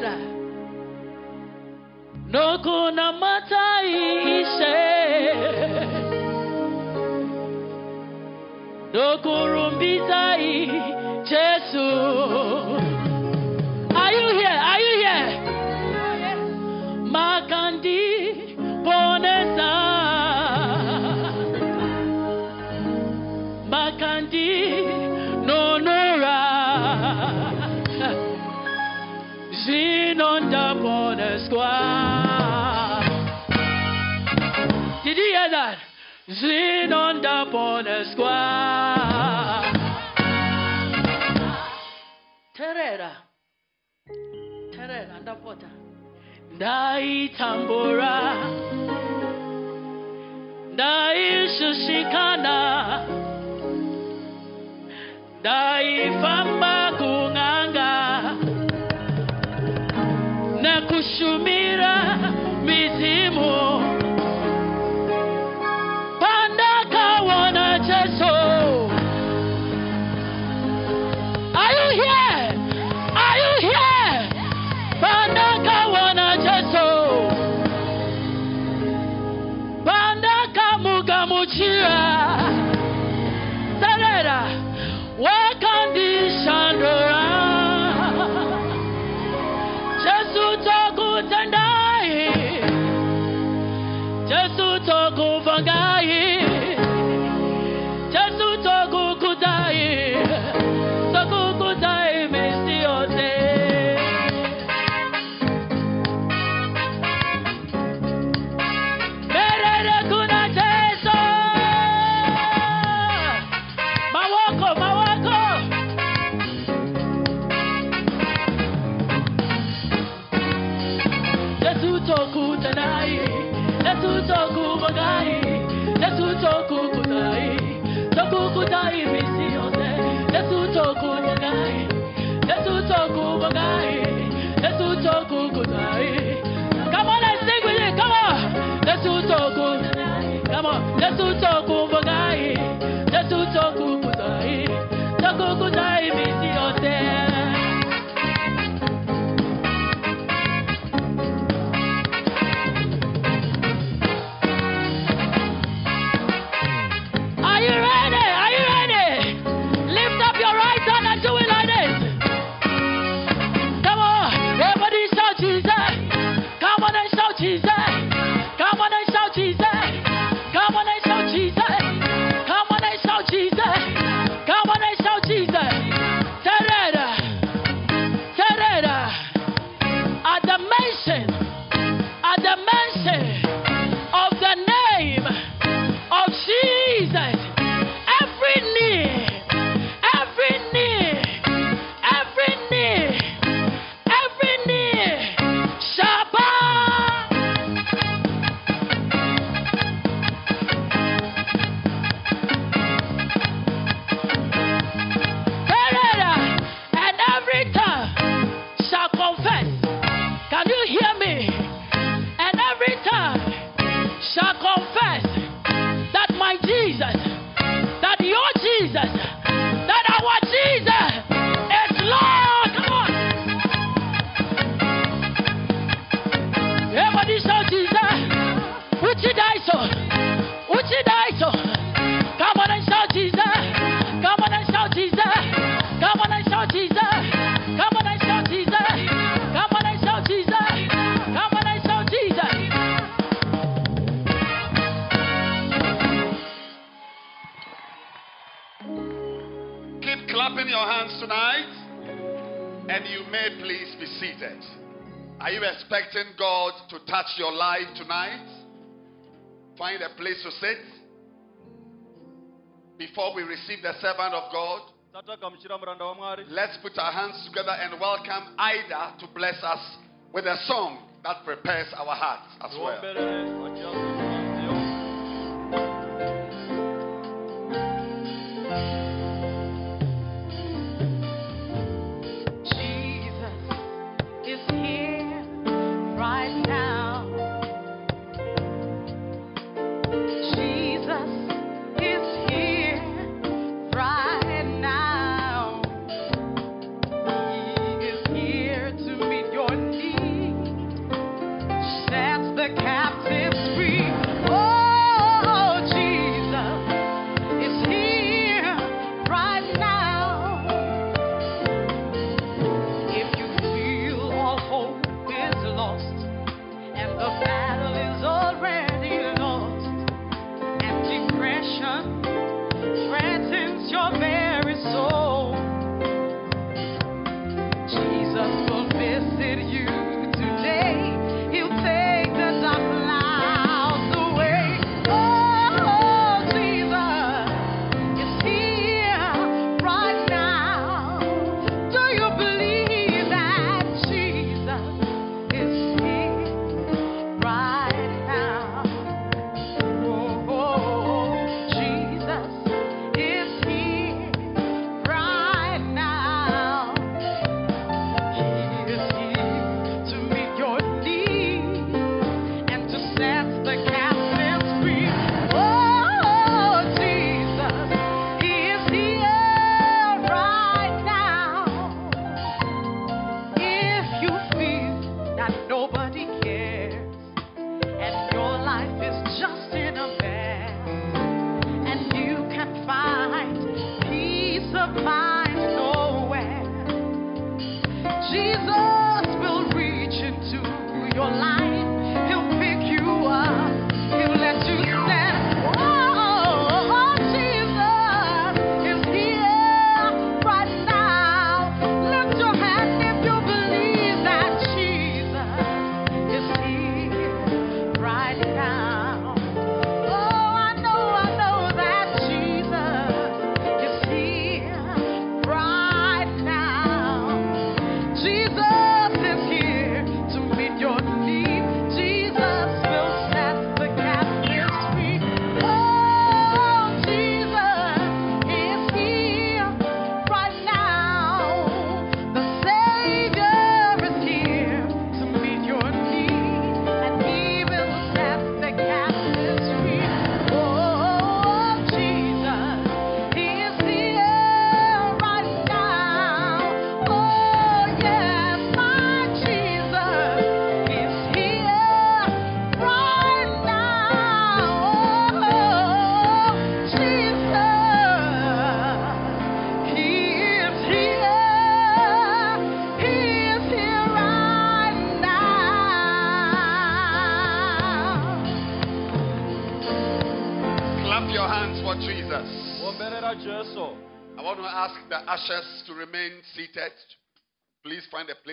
Terera nokuna mataishe nokurumbizai jesu. Are you here? Are you here? Oh, Makandi bonesa Squad. Did you hear that? Zinonda Bonner Squad. Terera. Terera, ndapota. Ndaitambura. Ndaishushikana. Ndaifamba kunganga. Na kushumira mizimu seated. Are you expecting God to touch your life tonight? Find a place to sit before we receive the servant of God. Let's put our hands together and welcome Ida to bless us with a song that prepares our hearts as well.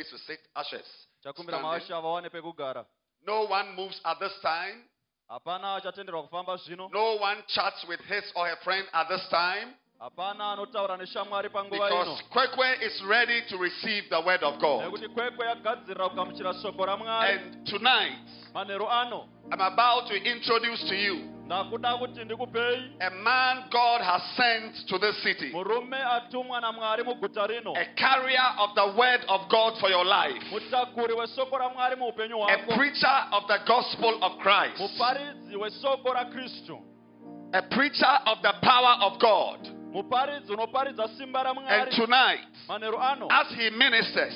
place ashes. Standing. No one moves at this time. No one chats with his or her friend at this time. Because Kwekwe is ready to receive the word of God. And tonight, I'm about to introduce to you a man God has sent to this city. A carrier of the word of God for your life. A preacher of the gospel of Christ. A preacher of the power of God. And tonight, as he ministers,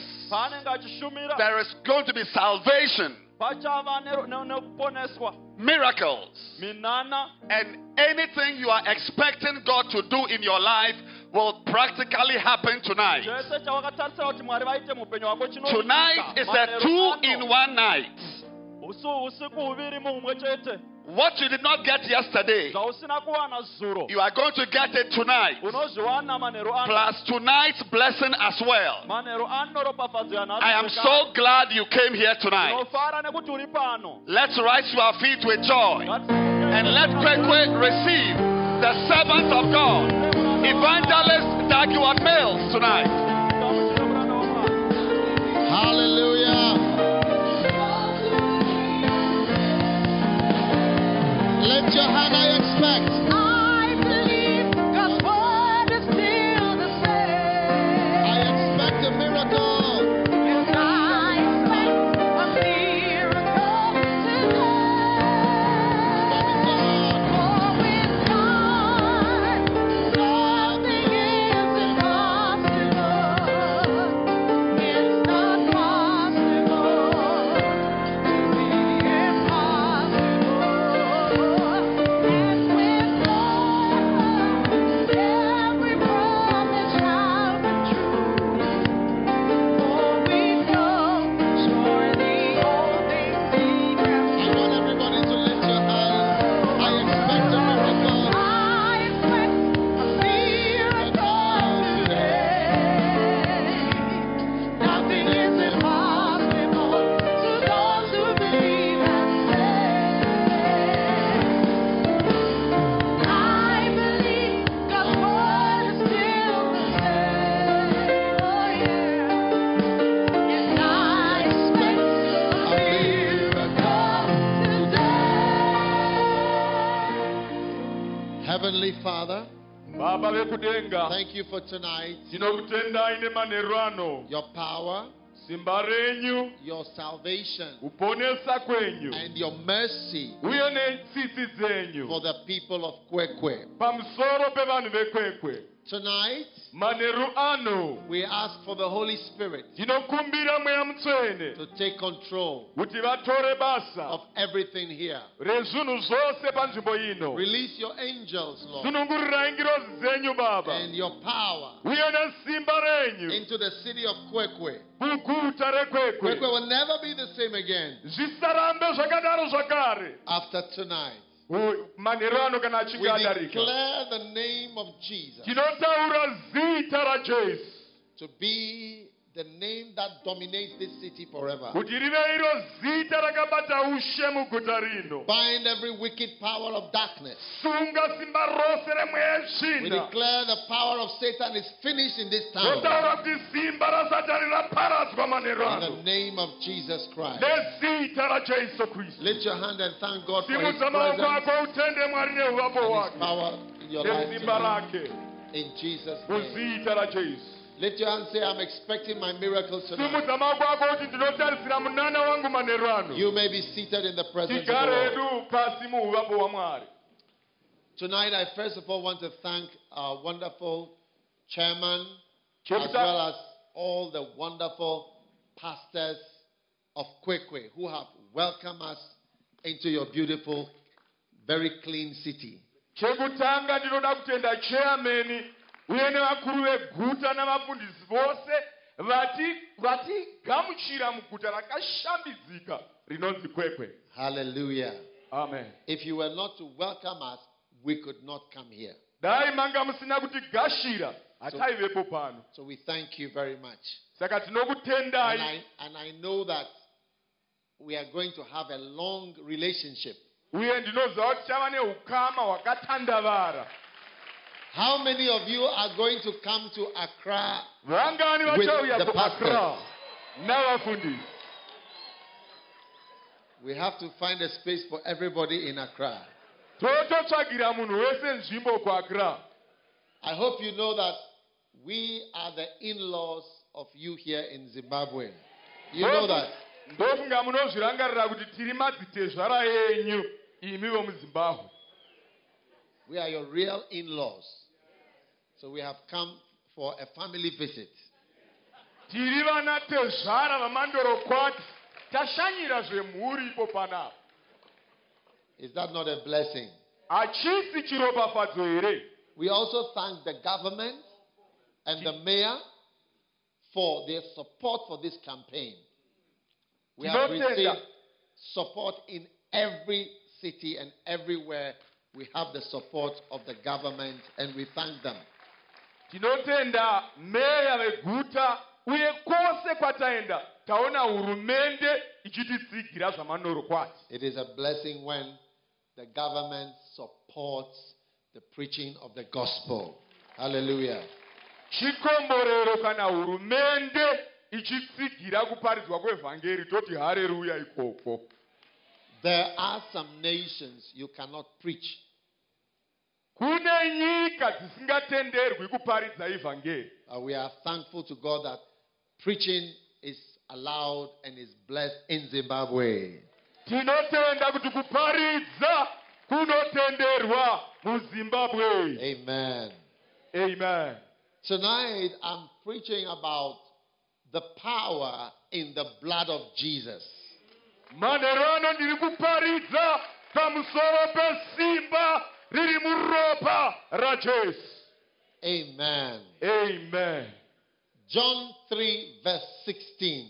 there is going to be salvation, miracles, and anything you are expecting God to do in your life will practically happen tonight. Tonight is a two in one night. What you did not get yesterday, you are going to get it tonight. Plus tonight's blessing as well. I am so glad you came here tonight. Let's rise to our feet with joy and let Kwekwe receive the servants of God, evangelist Dag Heward-Mills tonight. Hallelujah. Lift your hand, I expect. Baba vekudenga thank you for tonight. tinokutendai nemanheru ano Your power, simba renyu. your salvation, kuponesa kwenyu. and your mercy uye netsitsi dzenyu for the people of Kwekwe. pamusoro pevanhu vekwekwe Tonight, we ask for the Holy Spirit tinokumbira mweya mutsvene to take control kuti vatore basa. of everything here. rezvinhu zvose panzvimbo ino Release your angels, Lord, sunungurirai ngirozi dzenyu baba. And your power uye nesimba renyu. into the city of Kwekwe. Kwekwe. Will never be the same again. Zvisarambe zvakadaro zvakare. After tonight. U- manheru ano kana We declare the name of Jesus. Tinotaura zita rajesu. To be the name that dominates this city forever. kuti rive iro zita rakabata ushe muguta rino Bind every wicked power of darkness. sunga simba rose remweya We declare the power of Satan is finished in this town. totaura kuti simba rasatani raparadzwa manheru In the name of Jesus Christ. Lift your hand and thank God for His presence ako utende mwari neuvapo and His power in your life. rake In Jesus' name. Lift your hand say, I'm expecting my miracles tonight. simudza maoko ako kuti ndinotarisira munana wangu manheru ano You may be seated in the presence of the Lord. edu pasi muuvapo hwamwari Tonight, I first of all want to thank our wonderful chairman, as well as all the wonderful pastors of Kwekwe who have welcomed us into your beautiful, very clean city. Chekutanga ndinoda kutenda chairman uye nevakuru veguta navafundisi vose vati- vatigamuchira muguta rakashambidzika rinonzi kwekwe Hallelujah. amen If you were not to welcome us, we could not come here. dai manga musina kutigashira hataivepo pano So we thank you very much. saka tinokutendai and I know that we are going to have a long relationship. uye ndinoziva kuti chava neukama hwakatandavara How many of you are going to come to Accra With the navafundisi We have to find a space for everybody in Accra. tototsvagira munhu wese nzvimbo kuakra I hope you know that we are the in laws of you here in Zimbabwe. You know that. ndofunga munozvirangarira kuti tiri madzitezvara yenyu imi vomuzimbabwe We are your real in laws. So we have come for a family visit. tiri vana tezvara vamandorokwati tashanyira zvemhuri ipo panapa Is that not a blessing? hachisi chiropafadzo here We also thank the government and the mayor for their support for this campaign. We have received support in every city and everywhere. We have the support of the government and we thank them. tinotenda meya veguta uye kwose kwataenda taona hurumende ichititsigira It is a blessing when the government supports the preaching of the gospel. Hallelujah. chikomborero kana hurumende ichitsigira kuparidzwa kwevhangeri toti hareruya ikoko There are some nations you cannot preach. kune nyika dzisingatenderwi kuparidza ivhangeri Uh, we are thankful to God that preaching is allowed and is blessed in Zimbabwe. tinotenda kuti kuparidza kunotenderwa muzimbabwe Amen. amen Tonight I'm preaching about the power in the blood of Jesus. Manheru ano ndiri kuparidza pamusoro pesimba riri muropa rajesu Amen. amen John 3, verse 16.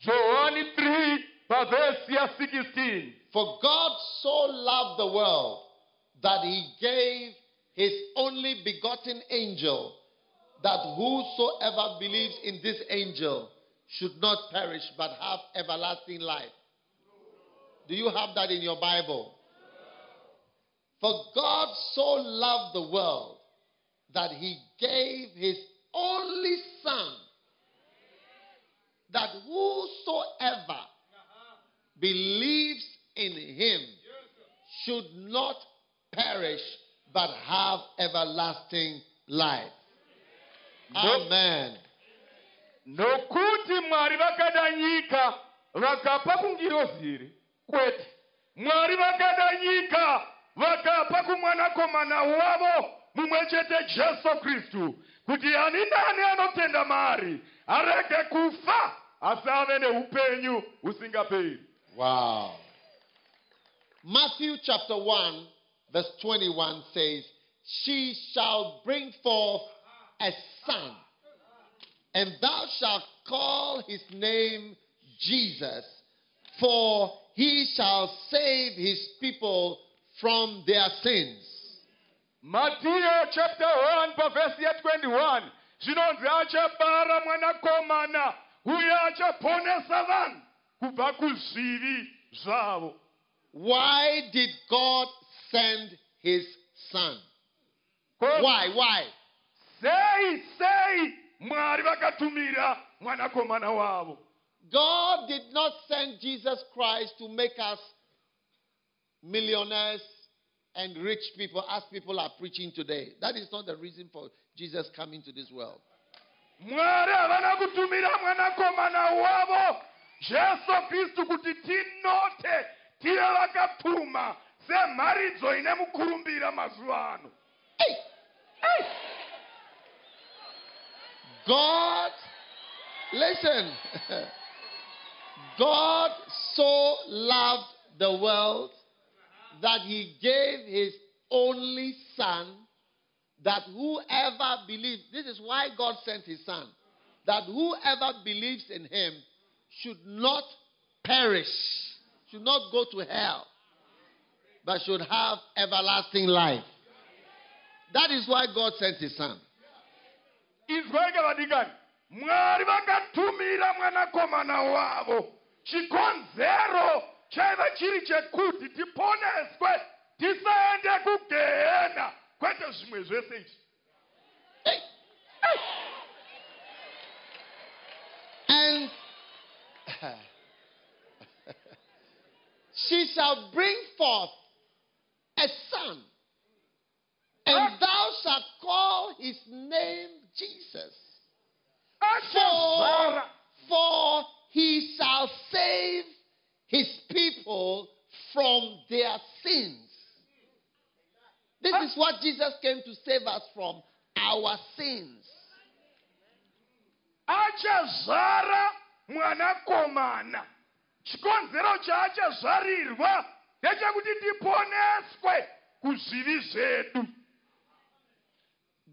johani 3 pavhesi ya16 For God so loved the world that he gave his only begotten angel, that whosoever believes in this angel should not perish but have everlasting life. Do you have that in your Bible? For God so loved the world that he gave his only Son, that whosoever believes in him should not perish but have everlasting life. Amen. Nokuti mwari vakada nyika vakapa kundiro ziri kwete. Mwari vakada nyika vakapa kumwanakomana wavo mumwe chete jesu kristu kuti ani nani anotenda maari arege kufa asi ave neupenyu husingaperi. Wow. Matthew chapter 1, verse 21 says, She shall bring forth a son, and thou shalt call his name Jesus, for he shall save his people from their sins. Matthew chapter 1 pavhesi ya21 zvinonzi achabara mwanakomana uye achaponesa vanhu kubva kuzvivi zvavo Why did God send his son? Why? Why? sei sei mwari vakatumira mwanakomana wavo God did not send Jesus Christ to make us millionaires and rich people as people are preaching today. That is not the reason for Jesus coming to this world. mwari havana kutumira mwanakomana wavo jesu kristu kuti tinote tive vakapfuma semharidzo ine mukurumbira mazuva ano Hey! Hey! God, listen. God so loved the world that he gave his only son that whoever believes, this is why God sent his son, that whoever believes in him should not perish, should not go to hell, but should have everlasting life. That is why God sent his son. Izwai vadikani mwari vakatumira mwanakomana wavo chikonzero chaiva chiri chekuti tiponeswe tisaende kugehena kwete zvimwe zvese izvi. And she shall bring forth a son, and thou shalt call his name Jesus. For, for he shall save his people from their sins. This is what Jesus came to save us from our sins. achazara mwanakomana chikonzero ndechekuti tiponeswe kuzvivi zvedu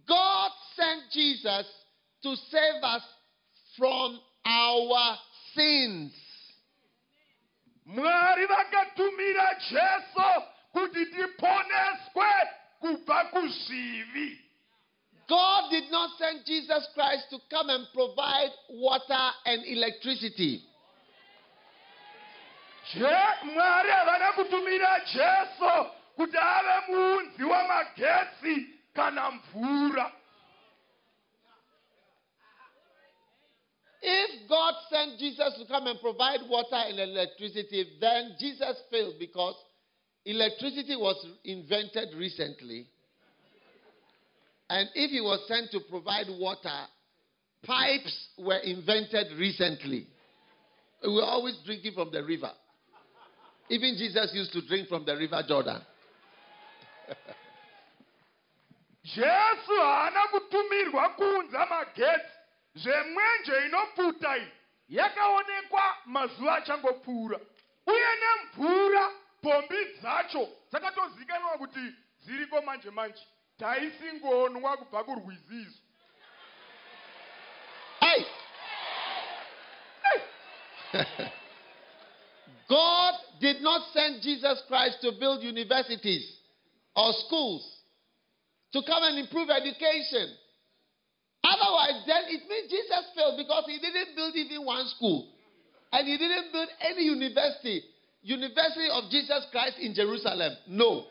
God sent Jesus to save us from our sins. mwari vakatumira jesu kuti tiponeswe kubva kuzvivi God did not send Jesus Christ to come and provide water and electricity. Mwari havana kutumira jesu kuti ave muunzi wamagetsi kana mvura If God sent Jesus to come and provide water and electricity, then Jesus failed because electricity was invented recently. And if he was sent to provide water, pipes were invented recently. We were always drinking from the river. Even Jesus used to drink from the river Jordan. jesu haana kutumirwa kuunza magetsi. Zvemwenje inopfuta iyi yakaonekwa mazuva achangopfuura. Uye nemvura pombi dzacho dzakatozikanwa kuti dziriko manje manje taisingonwa kubva kurwizi izvo. Hey! God did not send Jesus Christ to build universities or schools to come and improve education. Otherwise, then it means Jesus failed because he didn't build even one school and he didn't build any university. University of Jesus Christ in Jerusalem. No.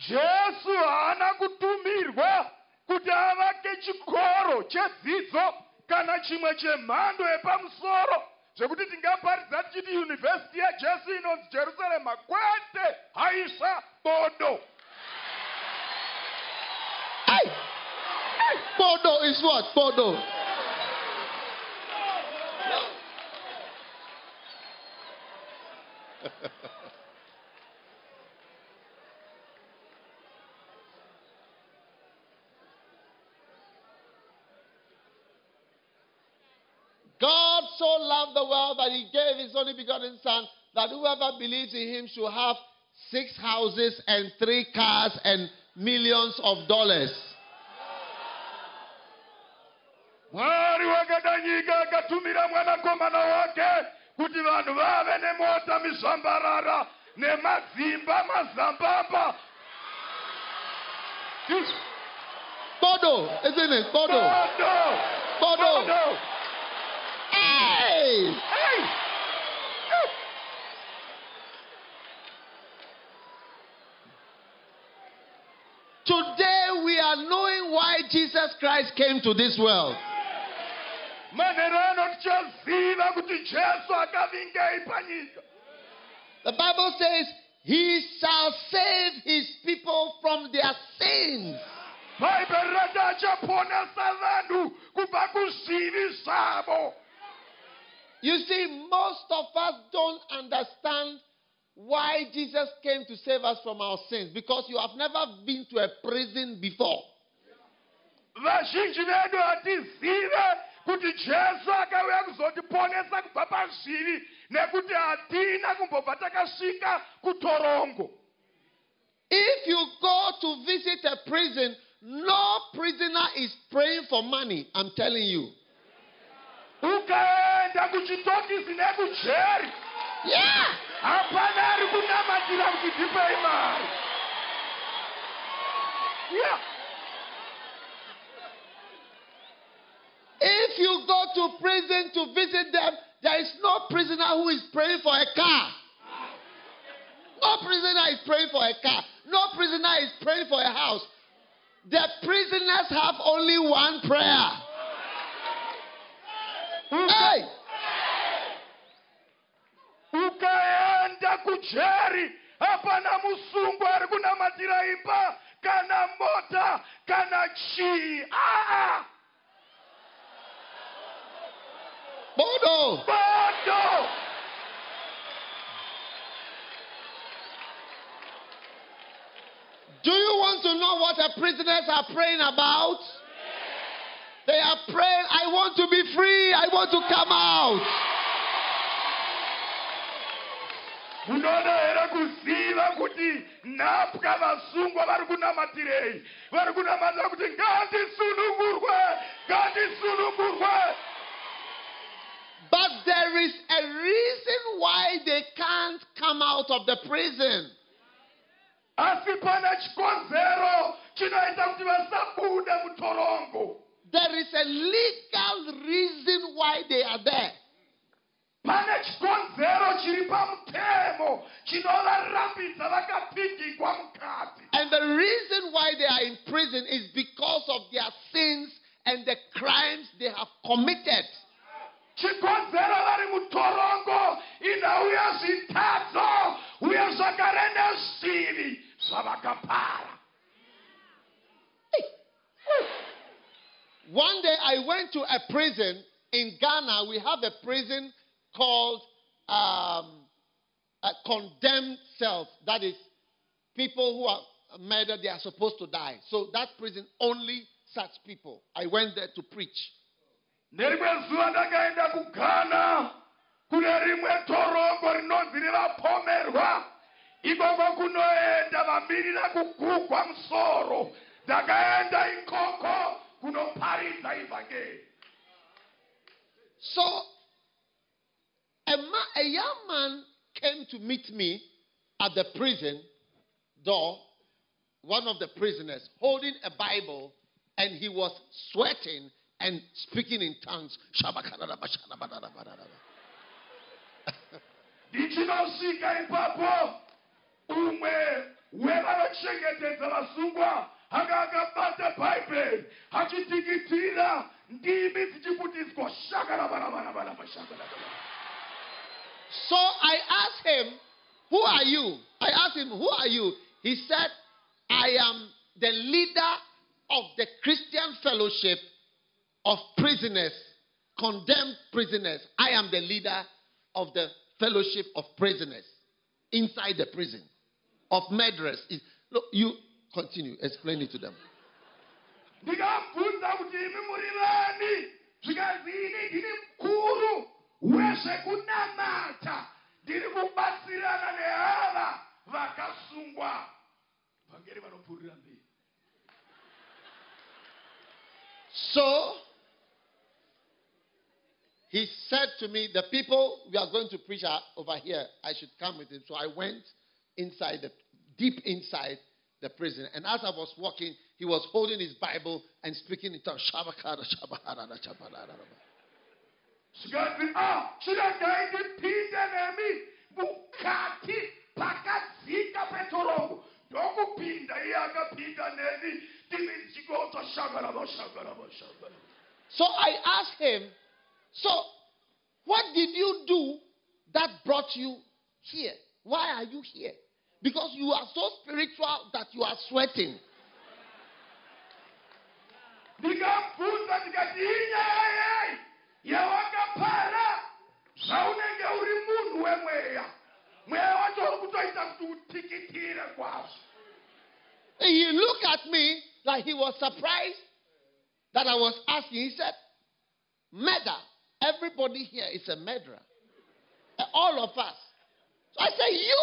jesu haana kutumirwa kuti avake chikoro chedzidzo kana chimwe chemhando yepamusoro zvekuti tingaparidza tichiti yunivhesiti yejesu inonzi jerusarema kwete haisa bodo Hey! Bodo is what? Bodo. God so loved the world that he gave his only begotten Son, that whoever believes in him should have six houses and three cars and millions of dollars. mwari wakada nyika akatumira mwanakomana wake kuti vanhu vave nemota nemadzimba mazambamba Bodo, isn't it? Bodo. bodo Bodo. bodo Hey! Hey! Today we are knowing why Jesus Christ came to this world. manheru ano tichaziva kuti jesu akavingei panyika The Bible says, He shall save His people from their sins. bhaibheri rati achaponesa vanhu kubva kuzvivi zvavo You see, most of us don't understand why Jesus came to save us from our sins because you have never been to a prison before. vazhinji vedu hatizive kuti jesu akauya kuzotiponesa kubva pazvivi nekuti hatina kumbobva takasvika kutorongo If you go to visit a prison, no prisoner is praying for money. I'm telling you. Ukaenda kuchitokisi nekujeri Yeah. hapana ari kunamatira kuti ndipei mari yeah. If you go to prison to visit them, there is no prisoner who is praying for a car. No prisoner is praying for a car. No prisoner is praying for a house. The prisoners have only one prayer. Hey! ukaenda kujeri hapana musungwa ari kunamatira imba kana mota kana chii aa Bodo! bodo Do you want to know what the prisoners are praying about? They are praying, I want to be free, I want to come out. munoda here kuziva kuti nhapwa vasungwa vari kunamatirei vari kunamatira kuti ngandisunungurwe ngandisunungurwe But there is a reason why they can't come out of the prison. asi pana chikonzero chinoita kuti vasabuda mutorongo There is a legal reason why they are there. pane chikonzero chiri pamutemo chinovarambidza vakapfigigwa mukati And the reason why they are in prison is because of their sins and the crimes they have committed. chikonzero vari mutorongo inauya zvitadzo uye zvakare nezvivi zvavakapara One day I went to a prison in Ghana. We have a prison called um, condemned cells. That is, people who are murdered, they are supposed to die. So that prison only such people. I went there to preach. kune rimwe torongo rinonzi ikoko kunoenda vamirira kugugwa musoro ndakaenda ikoko kunoparidza ivhangeri So a, ma- a young man came to meet me at the prison door, one of the prisoners, holding a Bible, and he was sweating and speaking in tongues. ndichinosvika ipapo umwe wevanochengetedza vasungwa bhaibheri achitikitira ndimi So I asked him, Who are you? I asked him, Who are you? He said, I am the leader of the Christian fellowship of prisoners, condemned prisoners. I am the leader of the fellowship of prisoners inside the prison of murderers. Look, you continue, explain it to them. ndikamubvunza kuti imi muri vani zvikanzi ini ndini mukuru wezvekunamata. Ndiri kubatsirana neava vakasungwa. Vhangeri vanopfuurira mberi. So he said to me, The people we are going to preach are over here, I should come with him. So I went inside the deep inside the prison. And as I was walking, he was holding his Bible and speaking in tongues. So I asked him, So what did you do that brought you here? Why are you here? Because you are so spiritual that you are sweating. ndikamubvunza ndikati inyaya yei yawakapara zvaunenge uri munhu wemweya mweya wacho uri kutoita kuti utikitire kwazvo He looked at me like he was surprised that I was asking. He said, Murder. Everybody here is a murderer. All of us. So I said, You,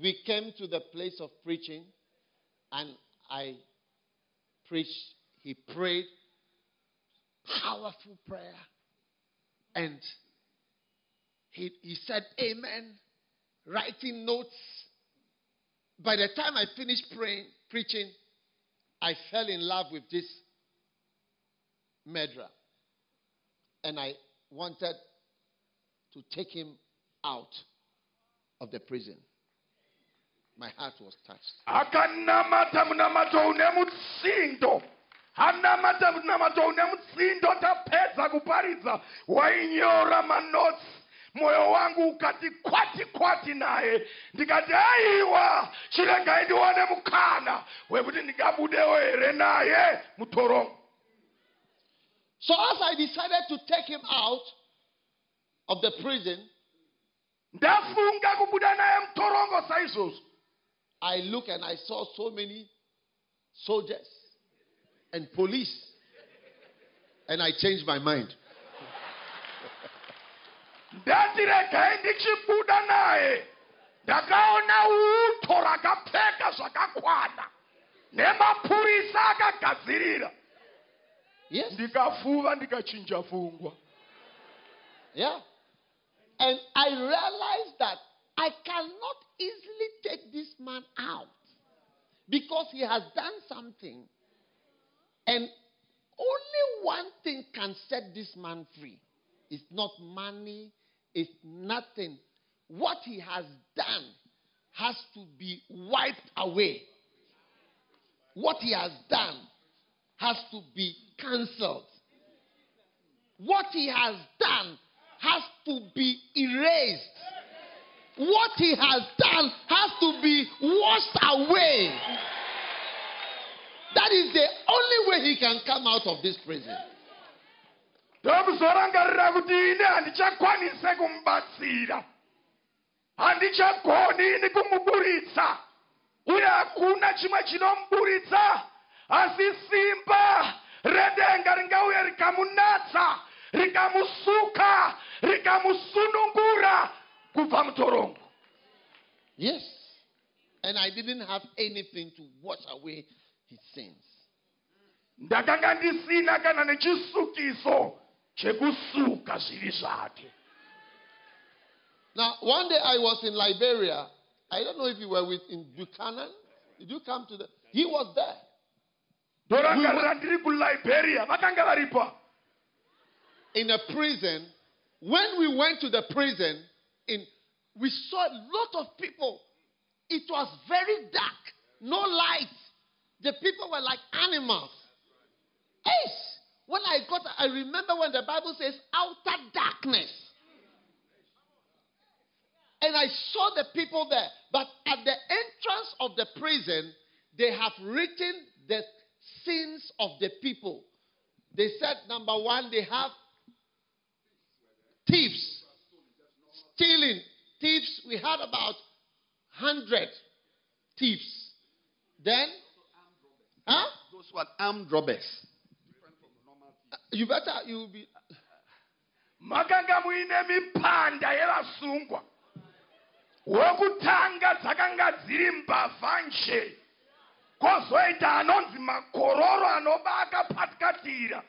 we came to the place of preaching, and I preached. He prayed, powerful prayer, and he, he said, Amen, writing notes. By the time I finished praying, preaching, I fell in love with this murderer, and I wanted to take him out of the prison. My heart was touched. akanamata munamato une mutsindo anamata munamato une mutsindo tapedza kuparidza. Wainyora manotsi. Mwoyo wangu ukati kwati kwati naye. Ndikati aiwa chiregai ndiwane mukana wekuti ndingabudewo here naye mutorongo So as I decided to take him out of the prison, ndafunga kubuda naye mutorongo saizvozvo I looked and I saw so many soldiers and police. And I changed my mind. ndati regai ndichibuda naye ndakaona uto rakapfeka zvakakwana nemapurisa akagadzirira Yes. ndikafuva ndikachinja pfungwa Yeah. And I realized that I cannot easily take this man out because he has done something. And only one thing can set this man free. It's not money, it's nothing. What he has done has to be wiped away. What he has done has to be cancelled. What he has done has to be erased. What he has done has to be washed away. That is the only way he can come out of this prison. ndokuzorangarira kuti ine handichakwanise kumubatsira handichagoni ini kumuburitsa uye hakuna chimwe chinomuburitsa asi simba redenga ringauye rikamunatsa rikamusuka rikamusunungura Yes. And I didn't have anything to wash away his sins. ndakanga ndisina kana nechisukiso chekusuka zvivi zvake Now, one day I was in Liberia. I don't know if you were with in Buchanan. Did you come to the? He was there. ndorangarira ndiri kuliberia vakanga varipo in a prison. When we went to the prison, in we saw a lot of people. It was very dark, no light. The people were like animals. Yes. When I got, I remember when the Bible says outer darkness. And I saw the people there. But at the entrance of the prison, they have written the sins of the people. They said, number one, they have thieves, stealing, thieves. We had about 100 thieves. Then, huh? Those who are armed robbers. You better, you will be. makanga muine mipanda yevasungwa wokutanga dzakanga dziri mbavha nje kwozoita anonzi makororo anobaka patikatira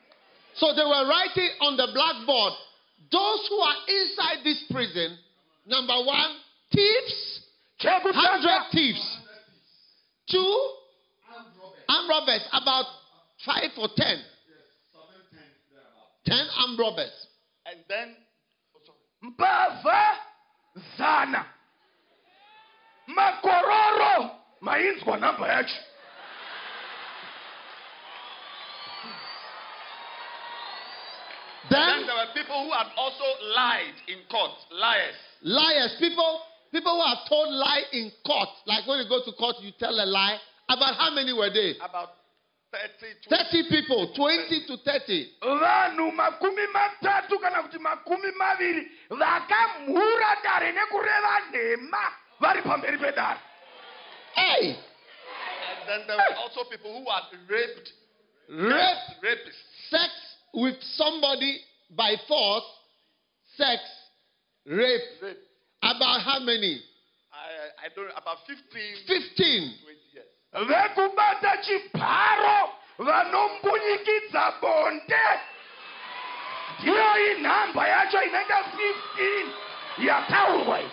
So they were writing on the blackboard those who are inside this prison, number one, thieves, 100 chekutanga thieves. Two, armed robbers, about five or ten. Ten armed robbers. And then, oh, mbavha zana makororo. Mainzwa namba yacho then Then there were people who had also lied in court, liars. liars, people, people who have told lie in court. Like when you go to court, you tell a lie. About how many were they? About 30, 30 people, 20 to 30. vanhu makumi matatu kana kuti makumi maviri vakamhura dare nekureva nhema vari pamberi pedare Hey, And then there were also people who had raped, rape, rapists. sex with somebody by force, sex, rape. Rape. About how many? I, I don't know, about 15, 15. 20 years. vekubata chibharo vanombuyikidza bonde ndiyo inhamba yacho inenge 15 yataurwa iyi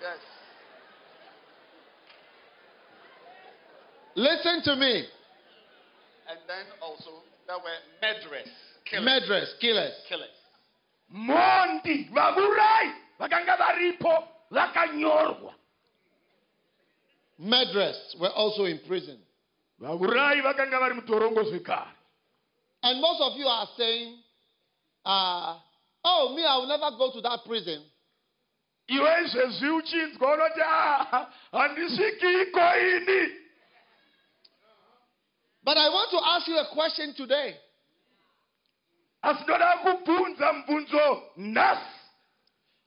Yes. Listen to me. And then also there were murderers, killers. Murderers, killers. killers. mondi vavurai vakanga varipo vakanyorwa Murderers were also in prison. vavurai vakanga vari mutorongo zvekare And most of you are saying, uh, oh, me, I will never go to that prison. iwe izvezvi uchinzwa unoti "Ah, handisvikiko ini But I want to ask you a question today. asi ndoda kubvunza mubvunzo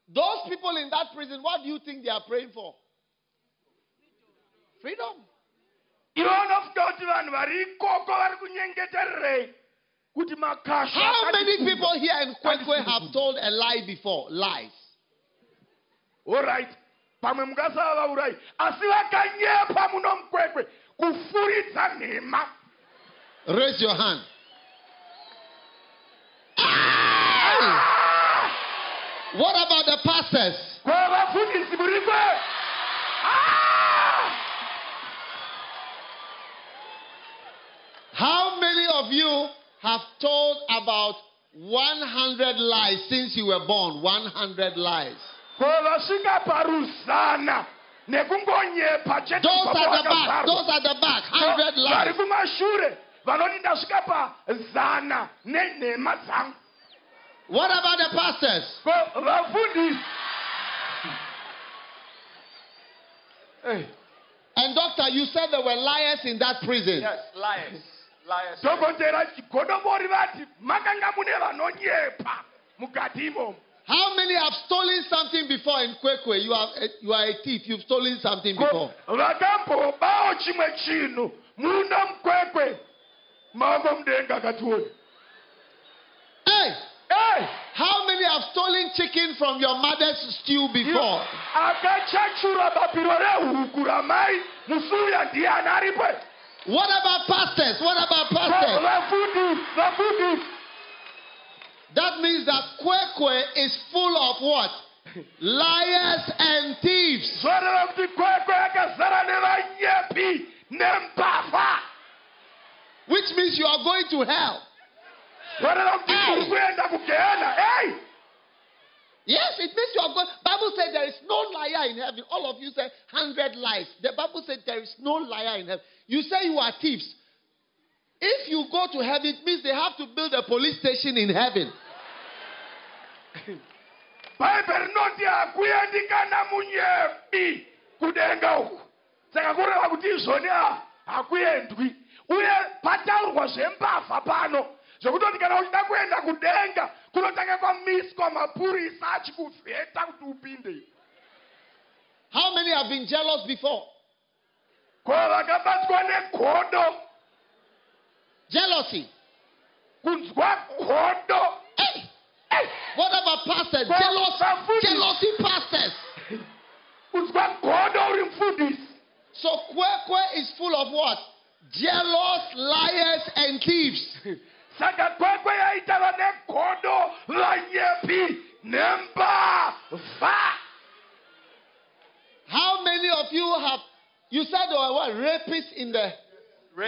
Those people in that prison, what do you think they are praying for? Freedom. iwe unofunga kuti kuti vanhu vari ikoko vari kunyengetererei kuti makasha How many people here in Kwekwe have told a lie before? Lies. oright pamwe mungasava vaurai asi vakanyepa muno mukwekwe kufuridza nhema Raise your hand. What about the pastors? How many of you have told about 100 lies since you were born? 100 lies. Those at the back. Those at the back. 100 lies. Kumashure vanoti ndasvika pazana nenhema dzangu What about the pastors? Vafundisi And doctor, you said there were liars in that prison. Yes, liars. Liars. dhokotera chigodomori vati makanga mune vanonyepa mukati imomo How many have stolen something before in Kwekwe? You are, you are a thief. You've stolen something before. Ko vakambobawo chimwe chinhu muno mukwekwe maoko mudenga akationa Hey, Hey, how many have stolen chicken from your mother's stew before? akachachura bapiro rehuku ramai musuya ndiani aripo What about pastors? What about pastors? That means that Kwekwe is full of what? Liars and thieves. zvoreva kuti kwekwe yakazara nevanyepi nembavha Which means you are going to hell. Hey. muri kuenda kugehena ei Yes, it means you are going. Bible said there is no liar in heaven. All of you say hundred lies. The Bible said there is no liar in heaven. You say you are thieves. If you go to heaven, it means they have to build a police station in heaven. bhaibheri rinoti hakuendi kana kudenga uku saka kureva kuti izvoni ha- hakuendwi zvembavha pano kana uchida kuenda kudenga kunotanga kwamiswa mapurisa achikuvheta kuti upinde How many have been jealous before? ko vakabatwa negodo Jealousy. kunzwa godo Hey, Hey! what about pastors? Jealous, jealousy pastors. kunzwa godo uri mufundisi So Kwekwe is full of what? Jealous, liars, and thieves. saka kwekwe yaita vane godo vanyepi nembavha How many of you have, you said there were what, rapists in the,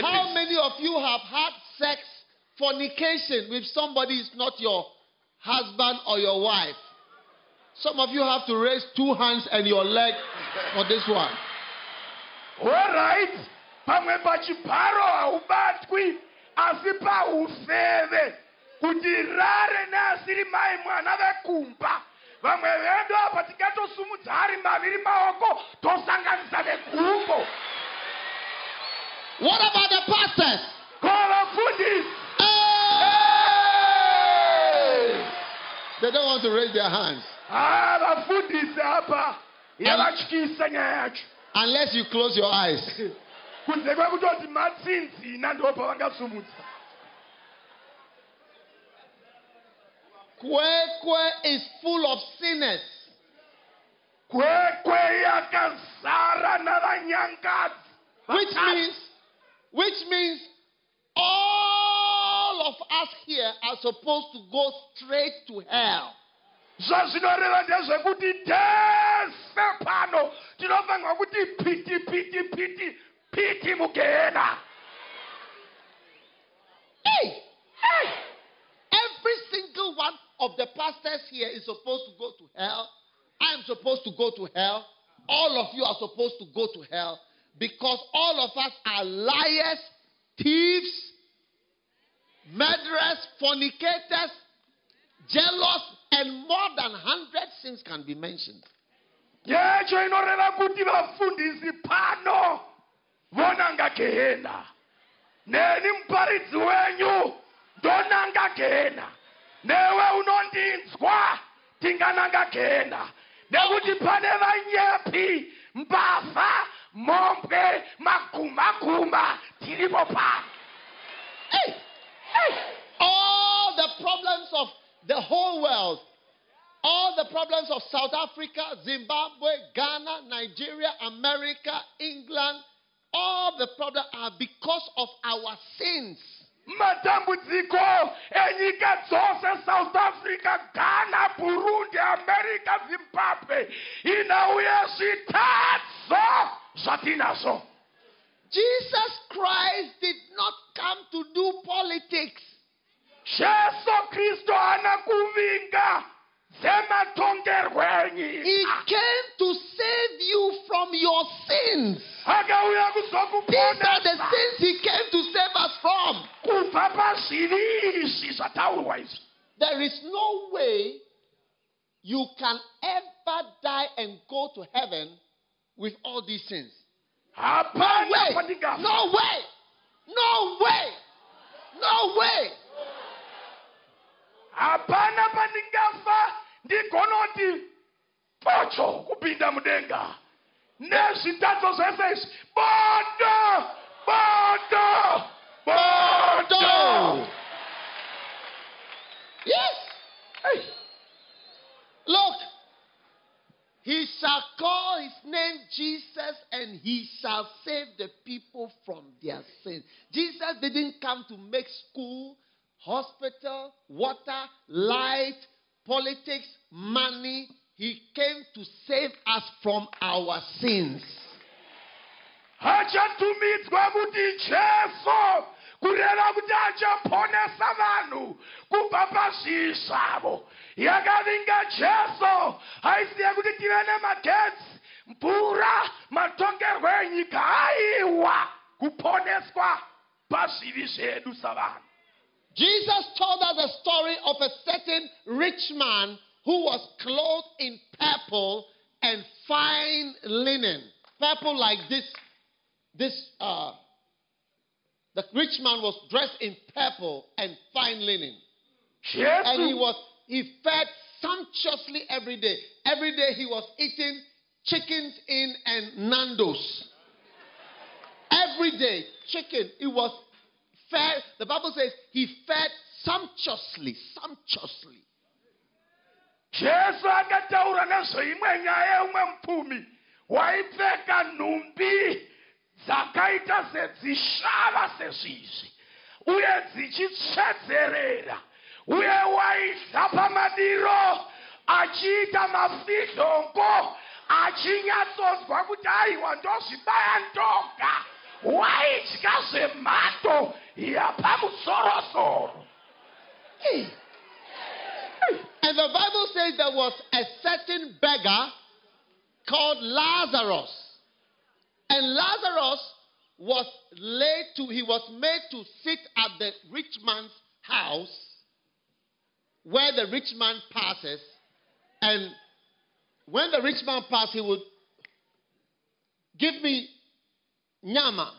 how many of you have had sex, fornication with somebody who's not your husband or your wife? Some of you have to raise two hands and your leg for this one. oright pamwe pachibharo haubatwi asi paufeve kuti rare neasiri mai mwana vekumba. Vamwe vedu apa tingatosumudza ari maviri maoko tosanganisa vegumbo What about the pastors? ko vafundisi They don't want to raise their hands. Ha vafundisi apa yavatyisa nyaya yacho. unless you close your eyes. kunze kwekutoti matsinzina ndo pavangasumudza Kwekwe is full of sinners. kwekwe yakazara navanyangadzi Which means, which means all of us here are supposed to go straight to hell. zvazvinoreva ndezvekuti tese pano tinofanirwa kuti piti piti piti piti mugehena Hey! Hey! Every single one of the pastors here is supposed to go to hell. I am supposed to go to hell. All of you are supposed to go to hell because all of us are liars, thieves, murderers, fornicators, jealous, and more than 100 sins can be mentioned. Vonanga gehena neni muparidzi wenyu ndonanga gehena newe unondinzwa tingananga gehena nekuti pane vanyepi mbavha mhombwe magumaguma tiripo pano. Hey! All the problems of the whole world, all the problems of South Africa, Zimbabwe, Ghana, Nigeria, America, England, all the problems are because of our sins. matambudziko enyika dzose south africa ghana burundi america zimbabwe inauye zvitadzo zvatinazvo Jesus Christ did not come to do politics. jesu kristu haana kuvinga dzematongerwo He came to save you from your sins. These are the sins he came to save us from. kubva pazvivi izvi zvataurwa izvi There is no way you can ever die and go to heaven with all these sins. No way. No way. No way. No way. hapana pandingafa ndigonoti pocho kupinda mudenga nezvitadzo zvese izvi bodo bodo bodo No. Yes. Hey. Look. He shall call his name Jesus and he shall save the people from their sins. Jesus didn't come to make school, hospital, water, light, politics, money. He came to save us from our sins. achatumidzwa kuti jesu kureva kuti achaponesa vanhu kubva pazvii zvavo yakavinga jesu aisiya kuti tive nemagetsi mvura matongerwo enyika aiwa kuponeswa pazvivi zvedu savanhu Jesus told us a story of a certain rich man who was clothed in purple and fine linen. Purple like this, this, uh, the rich man was dressed in purple and fine linen. And he was, he fed sumptuously every day. Every day he was eating chickens in and Nando's. Every day, chicken. It was fed, the Bible says he fed sumptuously, sumptuously. Jesu akataura nezveimwe nyaya yeumwe mupfumi waipfeka nhumbi dzakaita sedzishava sezvizvi uye dzichitsvedzerera uye waidya pamadiro achiita mafidhongo achinyatsonzwa kuti aiwa ndozvibaya ndoga waidya zvemhando yapamusorosoro Hey. And the Bible says there was a certain beggar called Lazarus. And Lazarus was laid to, he was made to sit at the rich man's house where the rich man passes. And when the rich man passed, he would give me nyama,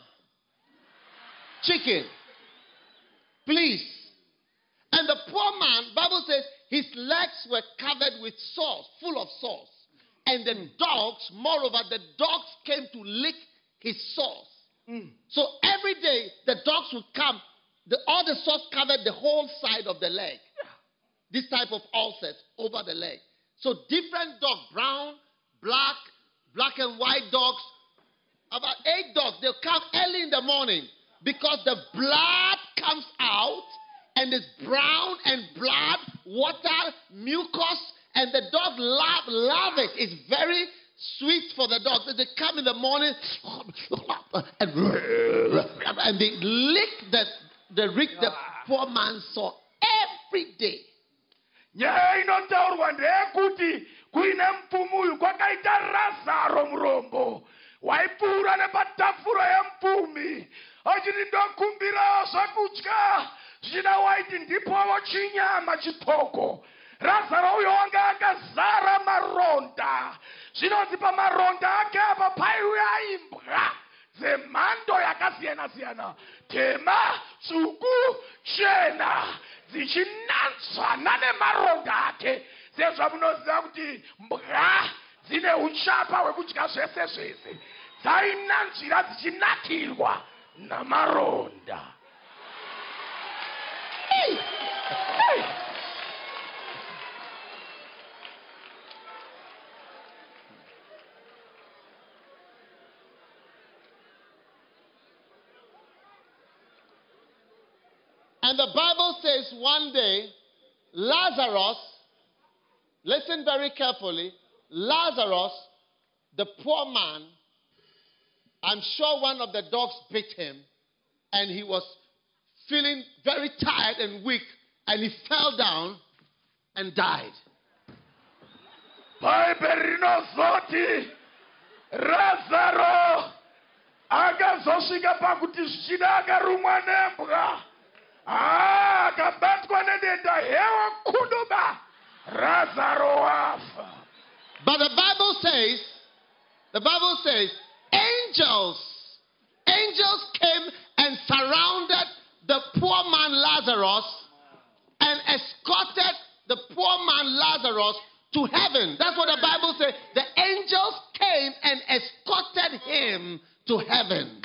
chicken, please. And the poor man, Bible says, his legs were covered with sores, full of sores. And the dogs, moreover, the dogs came to lick his sores. Hmm. So every day the dogs would come, the, all the sores covered the whole side of the leg. This type of ulcers over the leg. So different dogs, brown, black, black and white dogs, about eight dogs, they'll come early in the morning because the blood comes out and it's brown and blood, water, mucus, and the dog love, love it. It's very sweet for the dogs. They come in the morning and, and they lick the, the, rick- the poor man's sore every day. kwakaita razaro murombo waipfuura nepatafura achiti ndokumbirawo zvichida waiti ndipowo chinyama chitoko razaro uyo wanga akazara maronda. Zvinonzi pamaronda ake apa paiuya imbwa dzemhando yakasiyana-siyana. Tema tsvuku chena dzichinanzvana nemaronda ake. Sezvo munoziva kuti mbwa dzine uchapa hwekudya zvese zvese dzainanzvira dzichinakirwa namaronda And the Bible says one day, Lazarus, listen very carefully, Lazarus, the poor man, I'm sure one of the dogs bit him, and he was feeling very tired and weak, and he fell down and died. razaro akazosvika pakuti zvichida akarumwa nembwa. Ah, akabatwa nedenda hewa kuduba razaro wafa. But the Bible says, the Bible says, angels, angels came and surrounded the poor man Lazarus and escorted the poor man Lazarus to heaven. That's what the Bible says. The angels came and escorted him to heaven.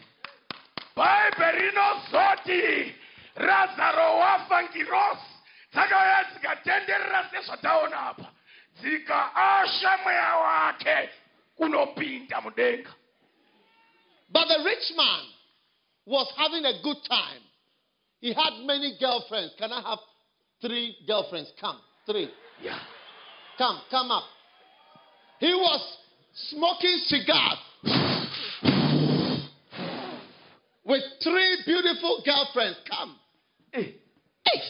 razaro wafa ngirosi dzakauya dzikatenderera sezvataona apa dzikaasha mweya wake kunopinda mudenga But the rich man was having a good time. He had many girlfriends. Can I have three girlfriends? Come, three. yeah. Come, come up. He was smoking cigars with three beautiful girlfriends. Come. Eh, Hey.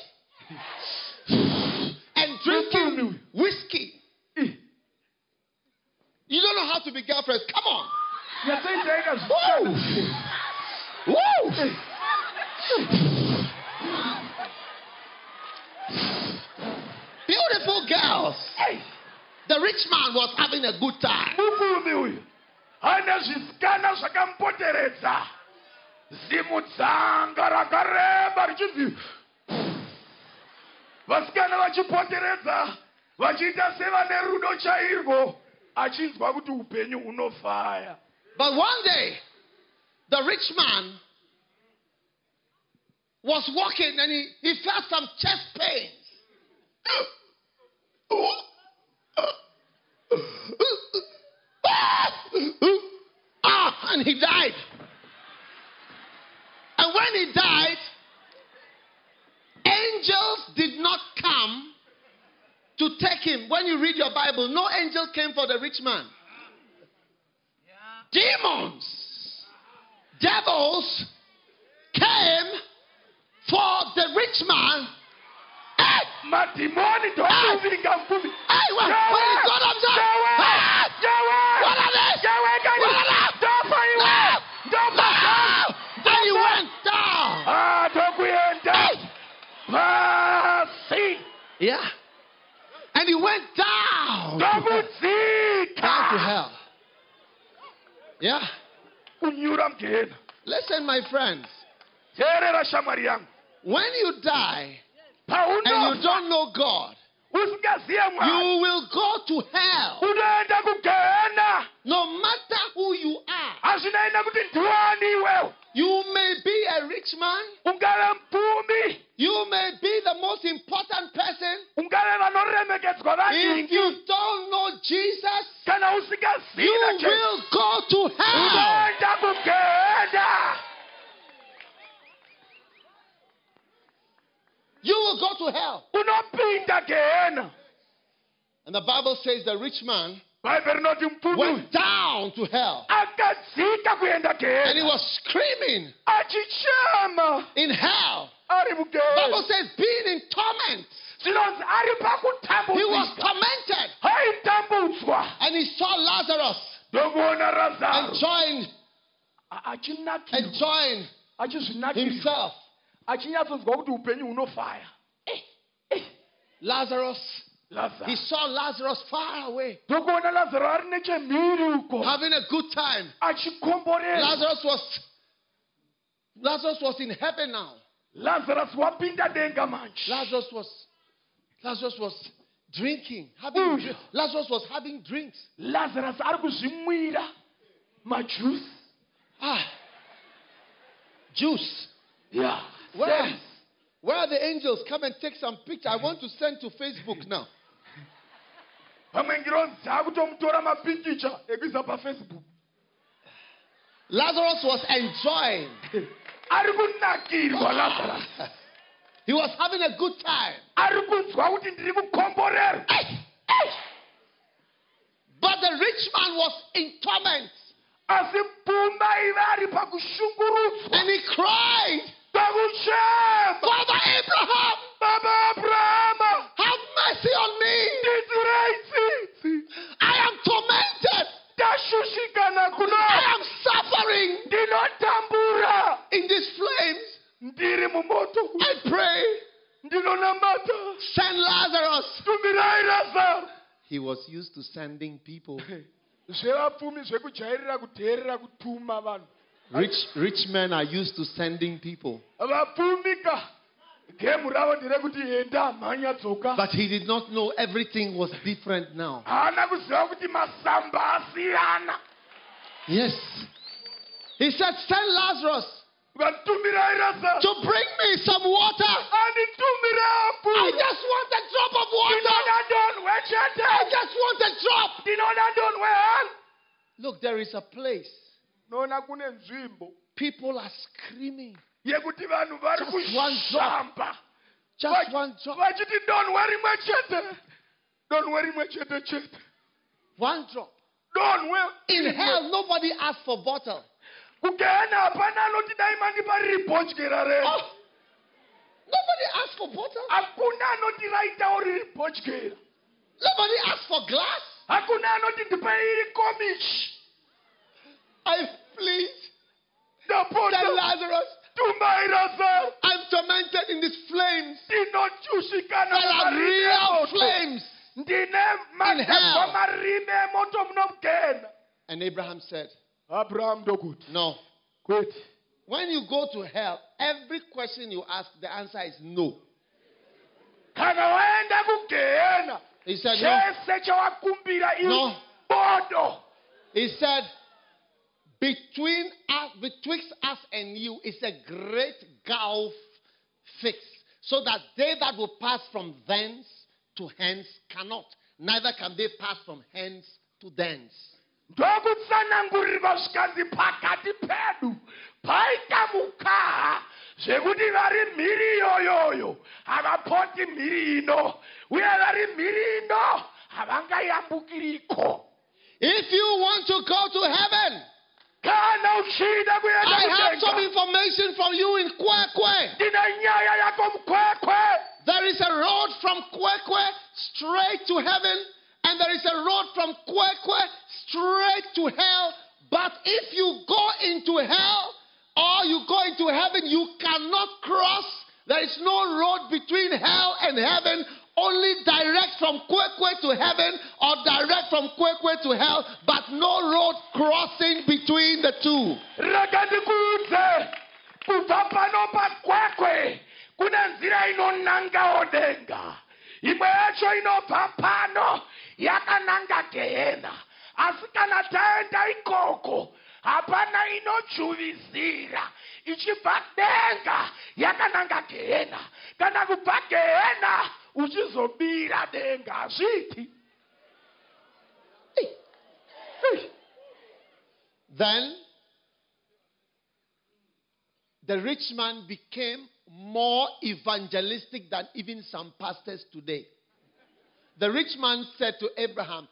And drinking whiskey. eh. You don't know how to be girlfriends. Come on. You're yataichaika Woo! Woo! Girls. The rich man was having a good time. ane zvisikana zvakamupoteredza zimudzanga rakareba richibvi vasikana vachipoteredza vachiita sevane rudo chairwo achinzwa kuti upenyu hunofaya But one day, the rich man was walking and he, he felt some chest pains. Ah, and he died. And when he died, angels did not come to take him. When you read your Bible, no angel came for the rich man demons, devils came for the rich man. Hey, madhimoni ndokuvinga mkumi hey, when, when he got up there, hey, what are they? What are they? No! Then he went down. ndokuenda pasi Yeah. And he went down. Down to hell. Yeah. Listen, my friends. teerera shamwari yangu When you die and you don't know God, you will go to hell. No matter who you are, hazvinaenda kuti ndiwani iwewe you may be a rich man, you may be the most important person. If you don't know Jesus, you will go to hell. unoenda kugehena You will go to hell. unopinda gehena And the Bible says the rich man bhaibheri rinoti mupfumi went down to hell and he was screaming in hell. The Bible says being in torment. He was tormented. And he saw Lazarus enjoying, enjoying himself. Achinyatsoziva kuti upenyu hunofaya Lazarus, he saw Lazarus far away, ndokuona lazaro ari nechemhiri uko having a good time. Lazarus was Lazarus was in heaven now. lazarus wapinda denga manje Lazarus was Lazarus was drinking, having. Lazarus was having drinks. lazarus ari kuzvimwira. Majusi Ah, Juice. ya Where, where are the angels? Come and take some picture. I want to send to Facebook now. pamwe ngiro dzakutomutora mapikicha ekuisa pafacebook Lazarus was enjoying. ari kunakirwa lazarus He was having a good time. ari kunzwa kuti ndiri kukomborerwa But the rich man was in torment. asi pfuma ive ari pakushungurudzwa And he cried, Father Abraham, baba abrahama. have mercy on me. I am tormented. I am suffering. In these flames. I pray, send Lazarus. He was used to sending people. zvevapfumi zvekujairira kuteerera kutuma vanhu Rich, rich men are used to sending people. vapfumika gemu ravo nderekuti enda mhanya dzoka But he did not know everything was different now. haana kuziva kuti masamba asiyana Yes. He said, Send Lazarus to bring me some water. I just want a drop of water. ndinoda donwe chete I just want a drop. ndinoda donwe hani Look, there is a place. Noona kune nzvimbo People are screaming. yekuti vanhu vari Just one drop. kushamba Just one drop. vachiti donwe rimwe chete donwe rimwe chete chete One drop. donwe In hell, nobody asked for bottle. kugehena hapana anoti dai mandipa bhodyera redu Oh, nobody asked for bottle. hakuna anoti raitawo riri bhodyera Nobody asked for glass. hakuna anoti ndipai iri komichi I ndapota Send Lazarus. I'm tormented in these flames. There are real flames. ndine hell. madhebva marime emoto munomugena And Abraham said, abrahamu good. No. kwete When you go to hell, every question you ask, the answer is no. kana waenda kugehena He said, No. No. He said, Between us, betwixt us and you is a great gulf fixed, so that they that will pass from thence to hence cannot, neither can they pass from hence to thence. pakati pedu paita mukaha zvekuti vari mhiri iyoyoyo havapoti mhiri ino. Uye vari mhiri ino havangayambukiriko. If you want to go to heaven, kana uchida kuenda I have some information from you in Kwekwe. ndine nyaya yako mukwekwe There is a road from Kwekwe straight to heaven, and there is a road from Kwekwe straight to hell. But if you go into hell or you go into heaven, you cannot cross. There is no road between hell and heaven, only direct from Kwekwe to heaven or direct from Kwekwe to hell, but no road crossing between the two. imwe yacho inobva pano yakananga gehena. Asi kana taenda ikoko hapana ichibva denga yakananga gehena. Kana kubva gehena uchizobira denga hazviti Then the rich man became more evangelistic than even some pastors today. The rich man said to Abraham,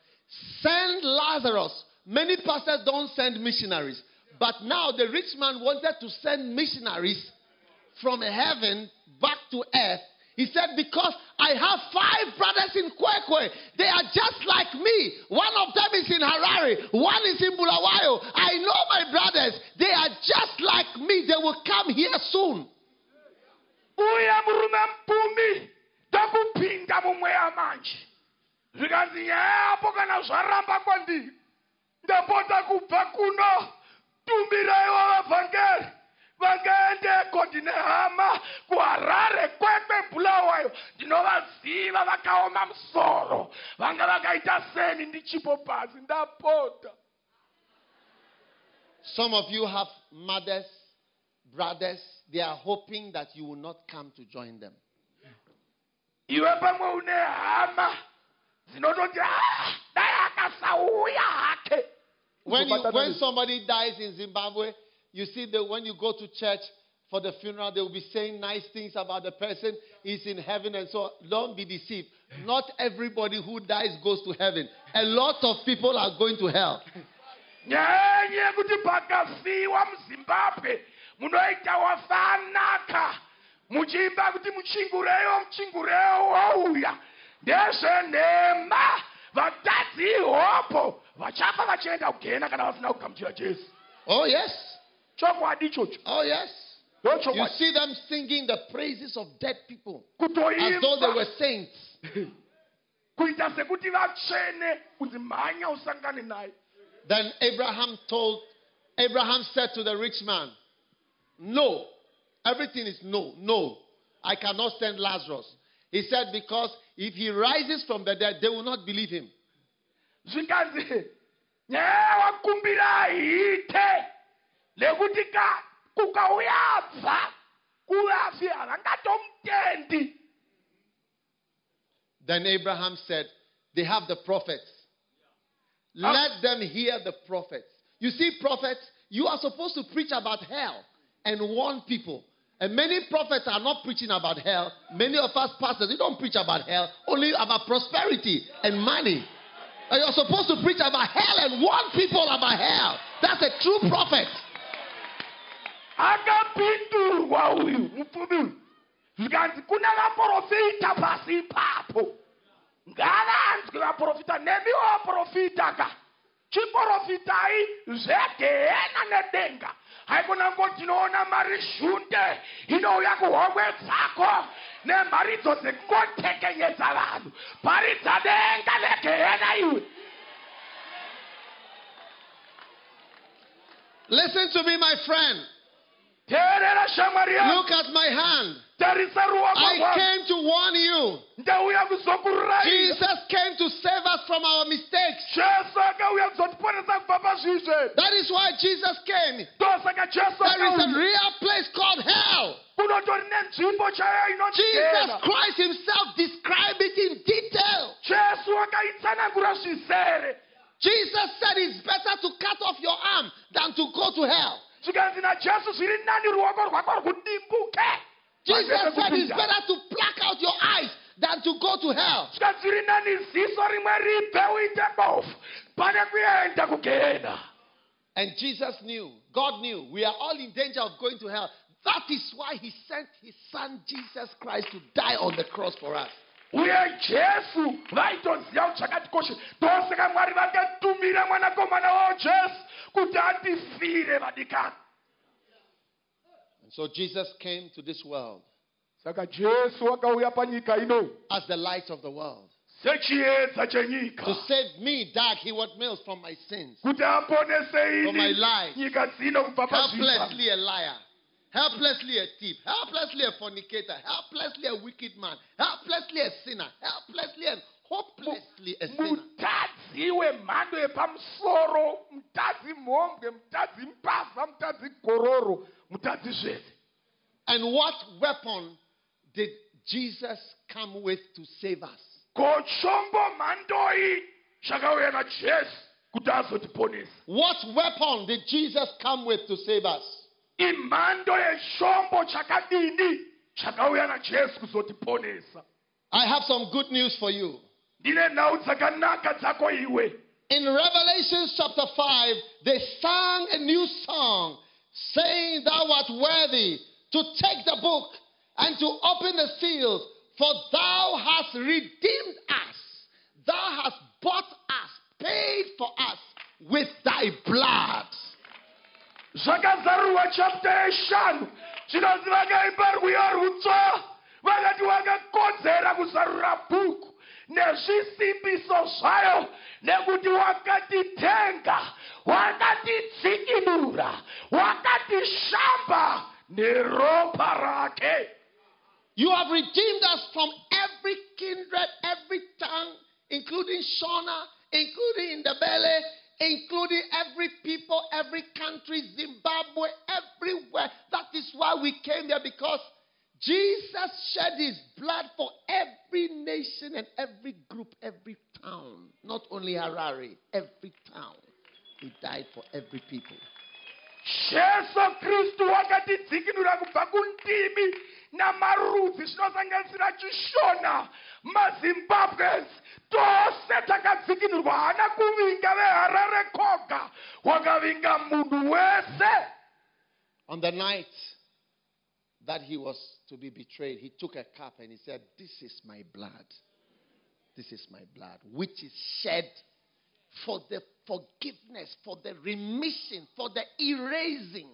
Send Lazarus. Many pastors don't send missionaries. But now the rich man wanted to send missionaries from heaven back to earth. He said, Because I have five brothers in Kwekwe. They are just like me. One of them is in Harare, one is in Bulawayo. I know my brothers. They are just like me. They will come here soon. zvikanzi nyaya yapo kana zvaramba kwandiri ndapota kubva kuno tumbiraiwo vavhangeri kuharare kwekwe ndinovaziva vakaoma musoro. Vanga vakaita seni ndichipo pasi ndapota. Some of you have mothers brothers, they are hoping that you will not come to join them. iwe pamwe une hama dzinototi "Ah, dai akasauya hake. When, you, when somebody dies in Zimbabwe, you see that when you go to church for the funeral, they will be saying nice things about the person. He's in heaven, and so don't be deceived. Not everybody who dies goes to heaven. A lot of people are going to hell. nyenye yekuti pakafiwa muzimbabwe munoita wafanaka muchiimba kuti muchingureyo muchingureyo wauya ndezvenhema vatadzi ihopo vachafa vachienda kugena kana vasina kugamuchira jesu Oh, yes. Oh, yes. You see them singing the praises of dead people as though they were saints. kuita sekuti vatsvene kunzi mhanya usangane naye Then Abraham told, Abraham said to the rich man, No, everything is no, no. I cannot send Lazarus. He said, Because if he rises from the dead, they will not believe him. Zvikanzi nyaya wakumbira hite lekuti ka kukauya bva kuvafi havangatomutendi Then Abraham said, They have the prophets. Ah. Let them hear the prophets. You see, prophets, you are supposed to preach about hell and warn people. And many prophets are not preaching about hell. Many of us pastors, we don't preach about hell, only about prosperity and money. And you're supposed to preach about hell and warn people about hell. That's a true prophet. Akapindurwa uyu mupfumi. Uyu zvikanzi kuna vaprofita pasi ipapo. Ngavanzwi vaprofita nemiwo vaprofita ka? Chiprofitai zvegehena nedenga. Haikona ngo tinoona mari zhunde inouya kuhomwe dzako nemharidzo dzekungotekenyedza vanhu. Paridza denga negehena iwe. Listen to me, my friend. Teerera shamwari yangu Look at my hand. I came to warn you. Jesus came to save us from our mistakes. jesu akauya kuzotiponesa kubva pazvizve That is why Jesus came. There is a real place called hell. Jesus Christ Himself described it in detail. jesu akaitsanangura zvizere Jesus said it's better to cut off your arm than to go to hell. Zvikanzi najesu zviri nani ruoko rwako rwudimbuke Jesus said it's better to pluck out your eyes than to go to hell. zvikanzi zviri nani ziso rimwe ribve uite bofu pane kuenda kugehena And Jesus knew, God knew, we are all in danger of going to hell. That is why He sent His Son Jesus Christ to die on the cross for us. Uye jesu vaitoziva kuti zvakatikosha ndosaka mwari vakatumira mwanakomana wavo jesu kuti atifire vadikani And so Jesus came to this world saka jesu akauya panyika ino as the light of the world. sechiedza To save me, Dag Heward-Mills, from my sins. kuti aponese For my ini life. nyika dzino kubva Helplessly a liar. Helplessly a thief. Helplessly a fornicator. Helplessly a wicked man. Helplessly a sinner. Helplessly and hopelessly a sinner. mutadzi wemhando yepamusoro mutadzi mhombwe mutadzi mbavha mutadzi gororo mutadzi zvese And what weapon did Jesus come with to save us? ko chombo mhandoi zvakauya najesu kuti azotiponesa What weapon did Jesus come with to save us? Imhando yechombo chakadini chakauya najesu kuzotiponesa I have some good news for you. ndine nhau dzakanaka dzako iwe In Revelation chapter 5, they sang a new song saying, Thou art worthy to take the book and to open the seals, for thou hast redeemed us. Thou hast bought us, paid for us with thy blood. Zvakazarurwa yeshanu rutsva vakati kuzarura bhuku nezvisimbiso zvayo nekuti wakatitenga wakatidzikinura wakatishamba neropa rake. You have redeemed us from every kindred, every tongue, including Shona, including Indabele, including every people, every country, Zimbabwe, everywhere. That is why we came here because Jesus shed his blood for every nation and every group, every town. Not only Harare, every town. He died for every people. jesu kristu wakatidzikinura kubva kundimi namarudzi zvinosanganisira chishona mazimbabwes tose takadzikinurwa haana kuvinga veharare koga wakavinga munhu wese. On the night that he was to be betrayed, he took a cup and he said, This is my blood. This is my blood, which is shed for the forgiveness, for the remission, for the erasing,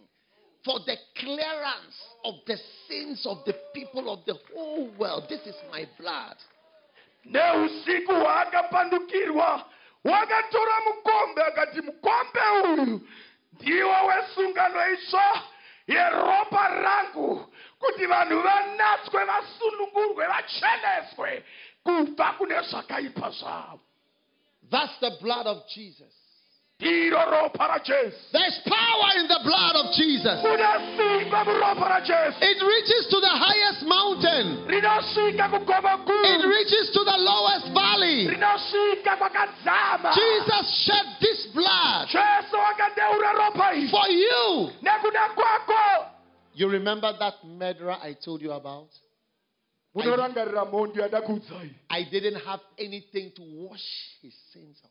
for the clearance of the sins of the people of the whole world. This is my blood. neusiku hwaakapandukirwa wakatora mukombe akati mukombe uyu ndiwo wesungano itsva yeropa rangu kuti vanhu vanatswe vasunungurwe vacheneswe kubva kune zvakaipa zvavo That's the blood of Jesus. Ndiro ropa rajesu There's power in the blood of Jesus. kuna simba muropa rajesu It reaches to the highest mountain. It reaches to the lowest valley. Jesus shed this blood jesu wakadeura ropa iri for you. You remember that murderer I told you about? yadakuudzai I didn't have anything to wash his sins away.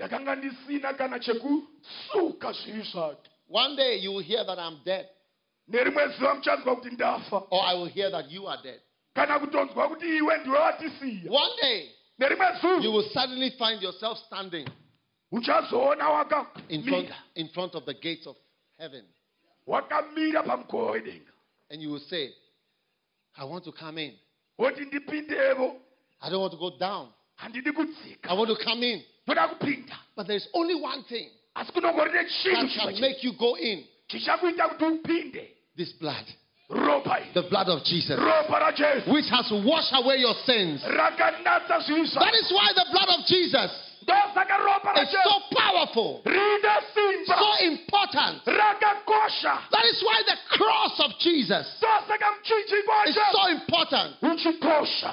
Ndakanga ndisina kana chekusuka zvivi zvake One day you will hear that I'm dead, nerimwe zuva muchanzwa kuti ndafa. Or I will hear that you are dead. kana kutonzwa kuti iwe ndiwe watisiya One day nerimwe you will suddenly find yourself standing uchazoona in front, wakamira in front of the gates of heaven, wakamira pamukova wedenga and you will say, I want to come in. woti ndipindevo. I don't want to go down. I want to come in. But there is only one thing that can make you go in. Chichakuita kuti upinde. This blood, the blood of Jesus, which has washed away your sins. That is why the blood of Jesus is so powerful, so important. That is why the cross of Jesus is so important.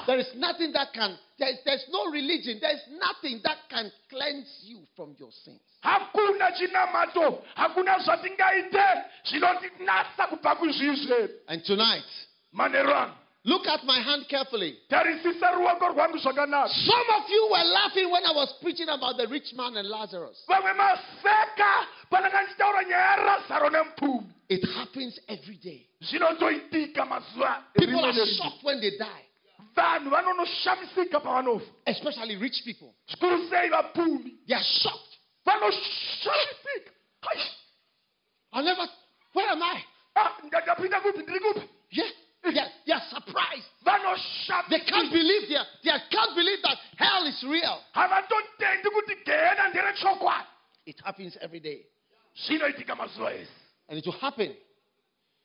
There is nothing that can, there's, there's no religion, there's nothing that can cleanse you from your sins. hakuna chinamato hakuna zvatingaite zvinotinatsa kubva kuzvivi zvedu And tonight, look at my hand carefully. tarisisa ruoko rwangu Some of you were laughing when I was preaching about the rich man and Lazarus. vamwe maseka pananga ndichitaura nyaya yarazaro nemupfumi It happens every day. People are shocked when they die, vanhu vanonoshamisika pavanofa especially rich people. zvikuru sei vapfumi They are shocked. Every day. zvinoitika mazuva ese And it will happen.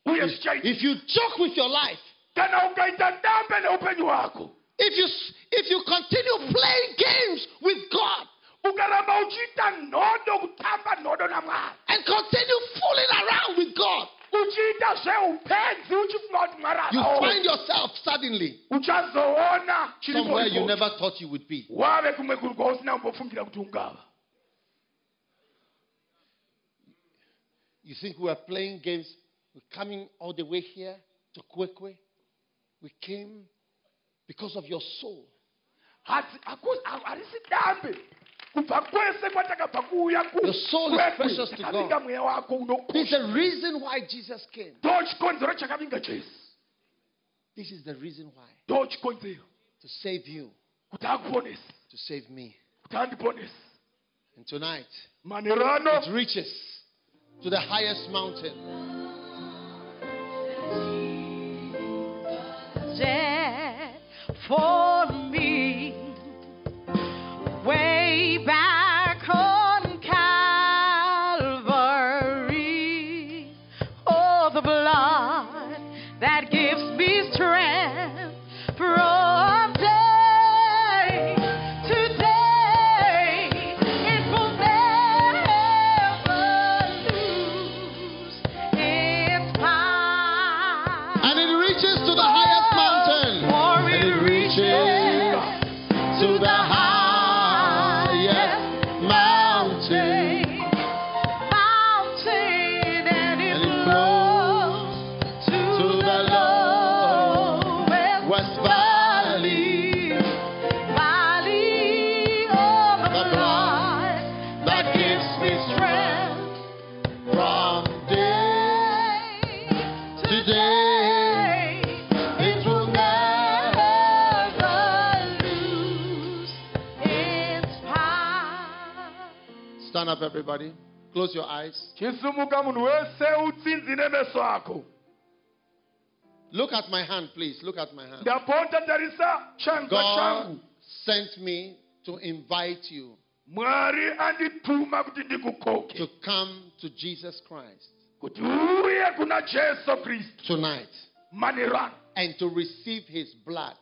If, if you joke with your life, kana ukaita dambe neupenyu hwako if you, if you continue playing games with God ukaramba uchiita nhodo kutamba nhodo namwari and continue fooling around with God, uchiita zveupenzi uchifunga kuti mwari you oh. find yourself suddenly somewhere you never thought you would be. You think we are playing games? We're coming all the way here to Kwekwe. We came because of your soul. Hati- haku- ha- harisi dambe kubva kwese kwatakabva kuuya ku- Your soul is precious to God. mweya wako There's unokosha a reason why Jesus came. ndo chikonzero chakavinga jesu This is the reason why. To save you, to save me. And tonight, it reaches to the highest mountain. dead Everybody. Close your eyes. chisumuka munhu wese utsinzine meso ako Look at my hand, please. Look at my hand. ndapota tarisa chanza God sent me to invite you mwari andituma kuti ndikukoke to come to Jesus Christ kuti uye kuna jesu kristu tonight and to receive his blood.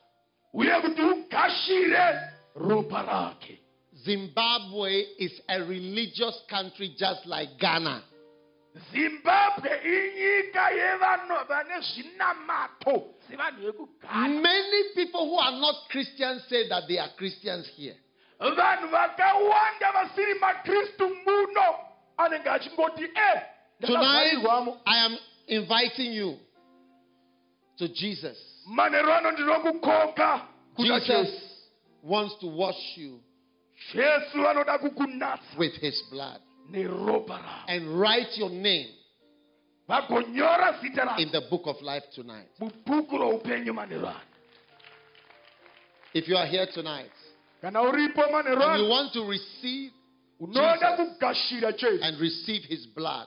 Uye kuti ugashire ropa rake Zimbabwe is a religious country just like Ghana. zimbabwe inyika yevanhu vane zvinamato sevanhu vekugana Many people who are not Christians say that they are Christians here. vanhu vakawanda vasiri makristu muno anenge achingoti e eh, Tonight, I am inviting you to Jesus. manheru ano ndinokukoka kuna Jesus wants to wash you jesu anoda kukunatsa with his blood and write your name vagonyora zita rako in the book of life tonight. mubhuku roupenyu manheru ano If you are here tonight kana uripo manheru and you want to receive Jesus and receive his blood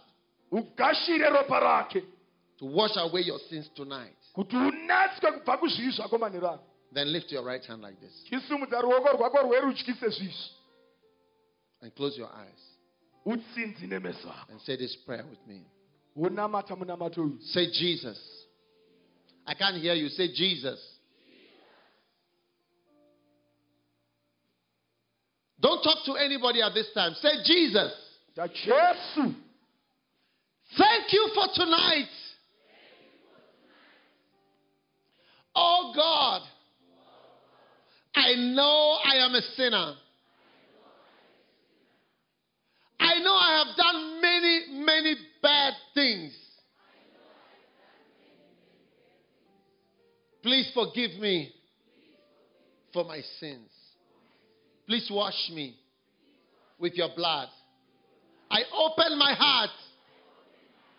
ugashire ropa rake. to wash away your sins tonight, kuti unatswe kubva kuzvivi zvako manheru ano then lift your right hand like this chisumudza ruoko rwako rwerudyi sezvizvi and close your eyes utsinzi nemeso ako and say this prayer with me. wonamata munamato uyu Say, Jesus. I can't hear you. Say, Jesus. Don't talk to anybody at this time. Say, Jesus. Thank you for tonight. Oh God, I know I am a sinner. I know I have done many, many bad things. Please forgive me for my sins. Please wash me with your blood. I open my heart.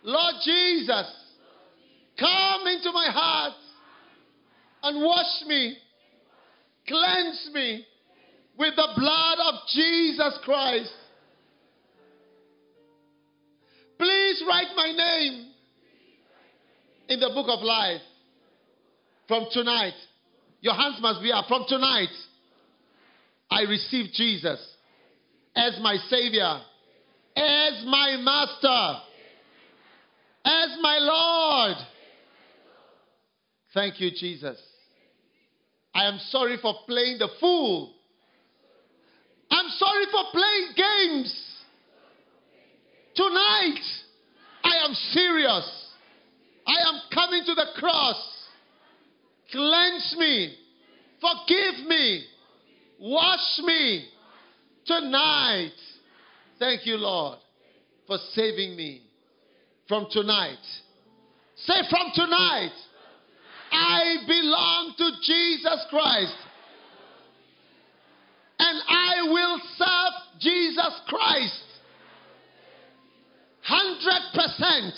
Lord Jesus, come into my heart and wash me, cleanse me with the blood of Jesus Christ. Please write my name in the book of life from tonight. Your hands must be up. From tonight, I receive Jesus as my Savior, as my Master, as my Lord. Thank you, Jesus. I am sorry for playing the fool. I'm sorry for playing games. Tonight, I am serious. I am coming to the cross. Cleanse me. Forgive me. Wash me. Tonight. Thank you, Lord, for saving me. From tonight. Say, from tonight. I belong to Jesus Christ. And I will serve Jesus Christ. 100%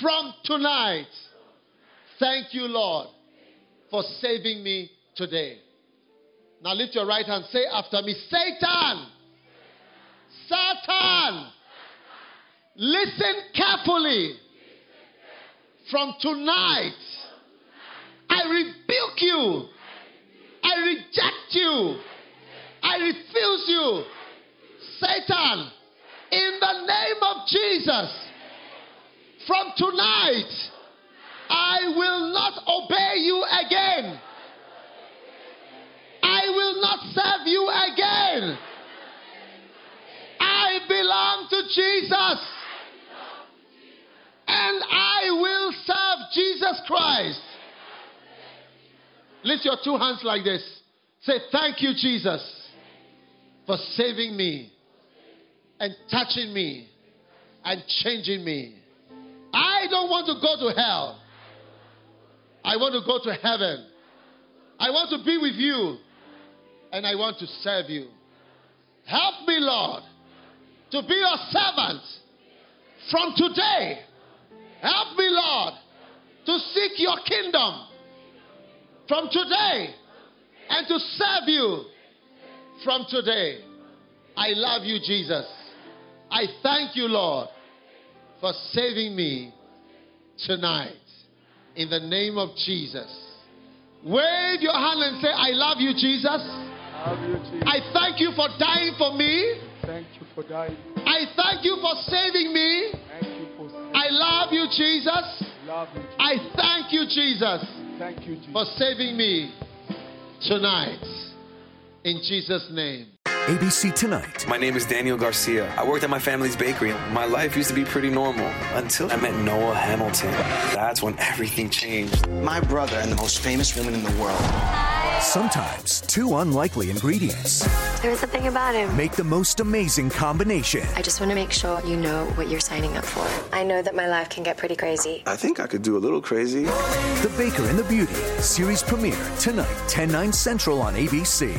from tonight. Thank you, Lord, for saving me today. Now lift your right hand. Say after me Satan, Satan, listen carefully. From tonight, I rebuke you. I reject you. I refuse you. Satan, in the name of Jesus, from tonight, I will not obey you again. I will not serve you again. I belong to Jesus. And I will serve Jesus Christ. Lift your two hands like this. Say, Thank you, Jesus, for saving me and touching me and changing me. I don't want to go to hell. I want to go to heaven. I want to be with you. And I want to serve you. Help me, Lord, to be your servant from today Help me, Lord, to seek your kingdom from today and to serve you from today. I love you, Jesus. I thank you, Lord, for saving me tonight. In the name of Jesus. Wave your hand and say, I love you, Jesus. Love you, Jesus. I thank you for dying for me. Thank you for dying. I thank you for saving me. Thank you for saving. I love you, Jesus. Love you, Jesus. I thank you, Jesus, Thank you, Jesus. for saving me tonight. In Jesus' name. ABC Tonight. My name is Daniel Garcia. I worked at my family's bakery. My life used to be pretty normal until I met Noah Hamilton. That's when everything changed. My brother and the most famous woman in the world. Sometimes two unlikely ingredients There was something about him. make the most amazing combination. I just want to make sure you know what you're signing up for. I know that my life can get pretty crazy. I think I could do a little crazy. The Baker and the Beauty series premiere tonight, 10 9 Central on ABC.